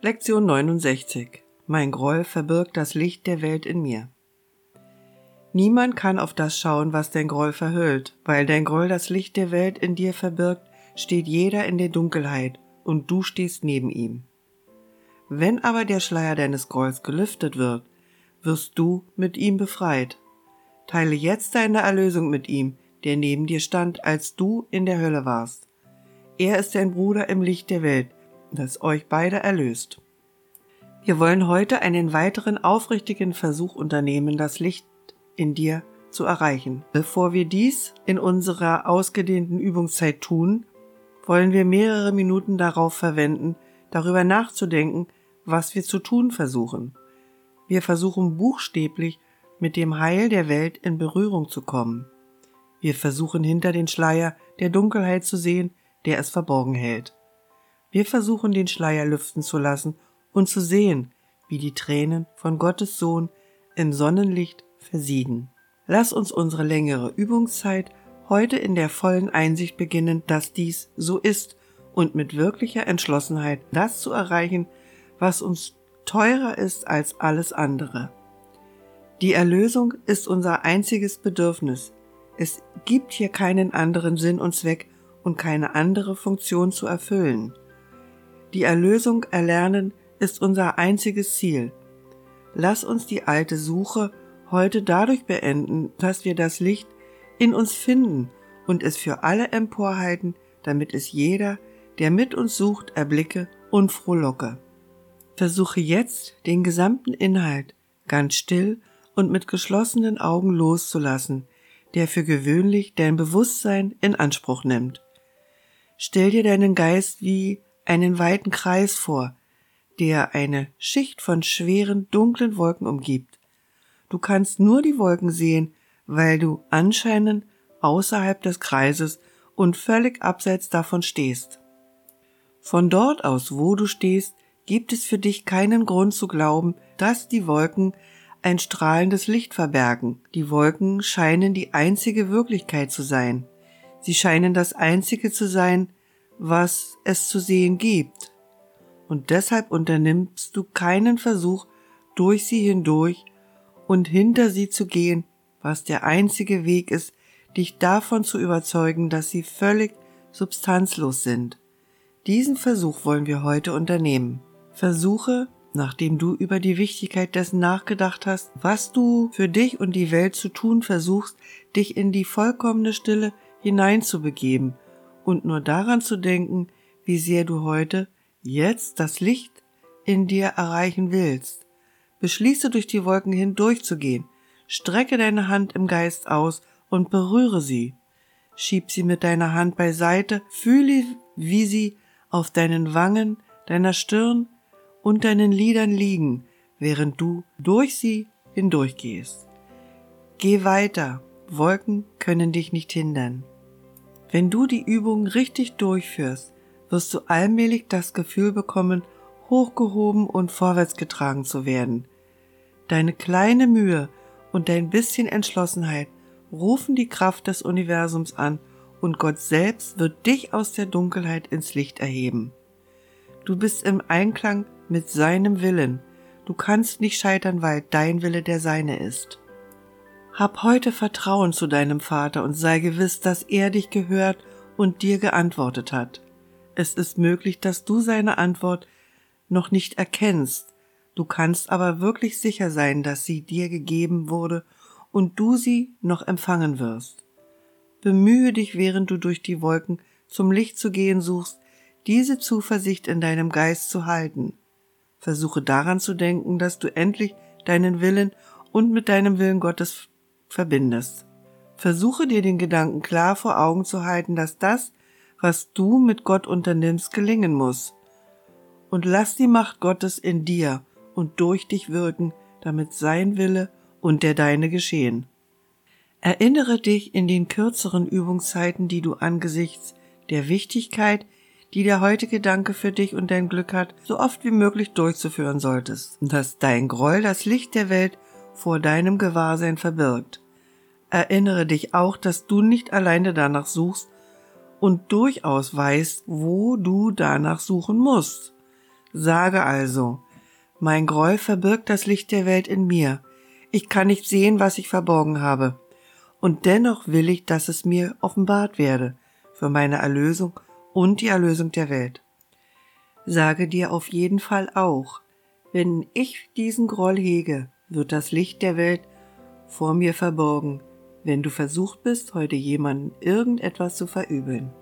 Lektion 69 Mein Groll verbirgt das Licht der Welt in mir. Niemand kann auf das schauen, was dein Groll verhüllt. Weil dein Groll das Licht der Welt in dir verbirgt, steht jeder in der Dunkelheit und du stehst neben ihm. Wenn aber der Schleier deines Grolls gelüftet wird, wirst du mit ihm befreit. Teile jetzt deine Erlösung mit ihm, der neben dir stand, als du in der Hölle warst. Er ist dein Bruder im Licht der Welt, das euch beide erlöst. Wir wollen heute einen weiteren aufrichtigen Versuch unternehmen, das Licht in dir zu erreichen. Bevor wir dies in unserer ausgedehnten Übungszeit tun, wollen wir mehrere Minuten darauf verwenden, darüber nachzudenken, was wir zu tun versuchen. Wir versuchen buchstäblich mit dem Heil der Welt in Berührung zu kommen. Wir versuchen hinter den Schleier der Dunkelheit zu sehen, der es verborgen hält. Wir versuchen den Schleier lüften zu lassen und zu sehen, wie die Tränen von Gottes Sohn im Sonnenlicht versiegen. Lass uns unsere längere Übungszeit heute in der vollen Einsicht beginnen, dass dies so ist und mit wirklicher Entschlossenheit das zu erreichen, was uns teurer ist als alles andere. Die Erlösung ist unser einziges Bedürfnis. Es gibt hier keinen anderen Sinn und Zweck und keine andere Funktion zu erfüllen. Die Erlösung erlernen ist unser einziges Ziel. Lass uns die alte Suche heute dadurch beenden, dass wir das Licht in uns finden und es für alle emporhalten, damit es jeder, der mit uns sucht, erblicke und frohlocke. Versuche jetzt, den gesamten Inhalt ganz still und mit geschlossenen Augen loszulassen, der für gewöhnlich dein Bewusstsein in Anspruch nimmt. Stell dir deinen Geist wie einen weiten Kreis vor, der eine Schicht von schweren, dunklen Wolken umgibt. Du kannst nur die Wolken sehen, weil du anscheinend außerhalb des Kreises und völlig abseits davon stehst. Von dort aus, wo du stehst, gibt es für dich keinen Grund zu glauben, dass die Wolken ein strahlendes Licht verbergen. Die Wolken scheinen die einzige Wirklichkeit zu sein. Sie scheinen das einzige zu sein, was es zu sehen gibt. Und deshalb unternimmst du keinen Versuch, durch sie hindurch und hinter sie zu gehen, was der einzige Weg ist, dich davon zu überzeugen, dass sie völlig substanzlos sind. Diesen Versuch wollen wir heute unternehmen. Versuche, nachdem du über die Wichtigkeit dessen nachgedacht hast, was du für dich und die Welt zu tun versuchst, dich in die vollkommene Stille hineinzubegeben und nur daran zu denken, wie sehr du heute, jetzt das Licht in dir erreichen willst. Beschließe durch die Wolken hindurchzugehen, strecke deine Hand im Geist aus und berühre sie. Schieb sie mit deiner Hand beiseite, fühle, wie sie auf deinen Wangen, deiner Stirn und deinen Lidern liegen, während du durch sie hindurchgehst. Geh weiter, Wolken können dich nicht hindern. Wenn du die Übung richtig durchführst, wirst du allmählich das Gefühl bekommen, hochgehoben und vorwärts getragen zu werden. Deine kleine Mühe und dein bisschen Entschlossenheit rufen die Kraft des Universums an und Gott selbst wird dich aus der Dunkelheit ins Licht erheben. Du bist im Einklang mit seinem Willen. Du kannst nicht scheitern, weil dein Wille der seine ist. Hab heute Vertrauen zu deinem Vater und sei gewiss, dass er dich gehört und dir geantwortet hat. Es ist möglich, dass du seine Antwort noch nicht erkennst, du kannst aber wirklich sicher sein, dass sie dir gegeben wurde und du sie noch empfangen wirst. Bemühe dich, während du durch die Wolken zum Licht zu gehen suchst, diese Zuversicht in deinem Geist zu halten. Versuche daran zu denken, dass du endlich deinen Willen und mit deinem Willen Gottes verbindest. Versuche dir den Gedanken klar vor Augen zu halten, dass das, was du mit Gott unternimmst, gelingen muss. Und lass die Macht Gottes in dir und durch dich wirken, damit sein Wille und der deine geschehen. Erinnere dich in den kürzeren Übungszeiten, die du angesichts der Wichtigkeit, die der heutige Gedanke für dich und dein Glück hat, so oft wie möglich durchzuführen solltest, dass dein Groll das Licht der Welt vor deinem Gewahrsein verbirgt. Erinnere dich auch, dass du nicht alleine danach suchst und durchaus weißt, wo du danach suchen musst. Sage also, mein Groll verbirgt das Licht der Welt in mir. Ich kann nicht sehen, was ich verborgen habe. Und dennoch will ich, dass es mir offenbart werde, für meine Erlösung und die Erlösung der Welt. Sage dir auf jeden Fall auch, wenn ich diesen Groll hege, wird das Licht der Welt vor mir verborgen, wenn du versucht bist, heute jemandem irgendetwas zu verübeln.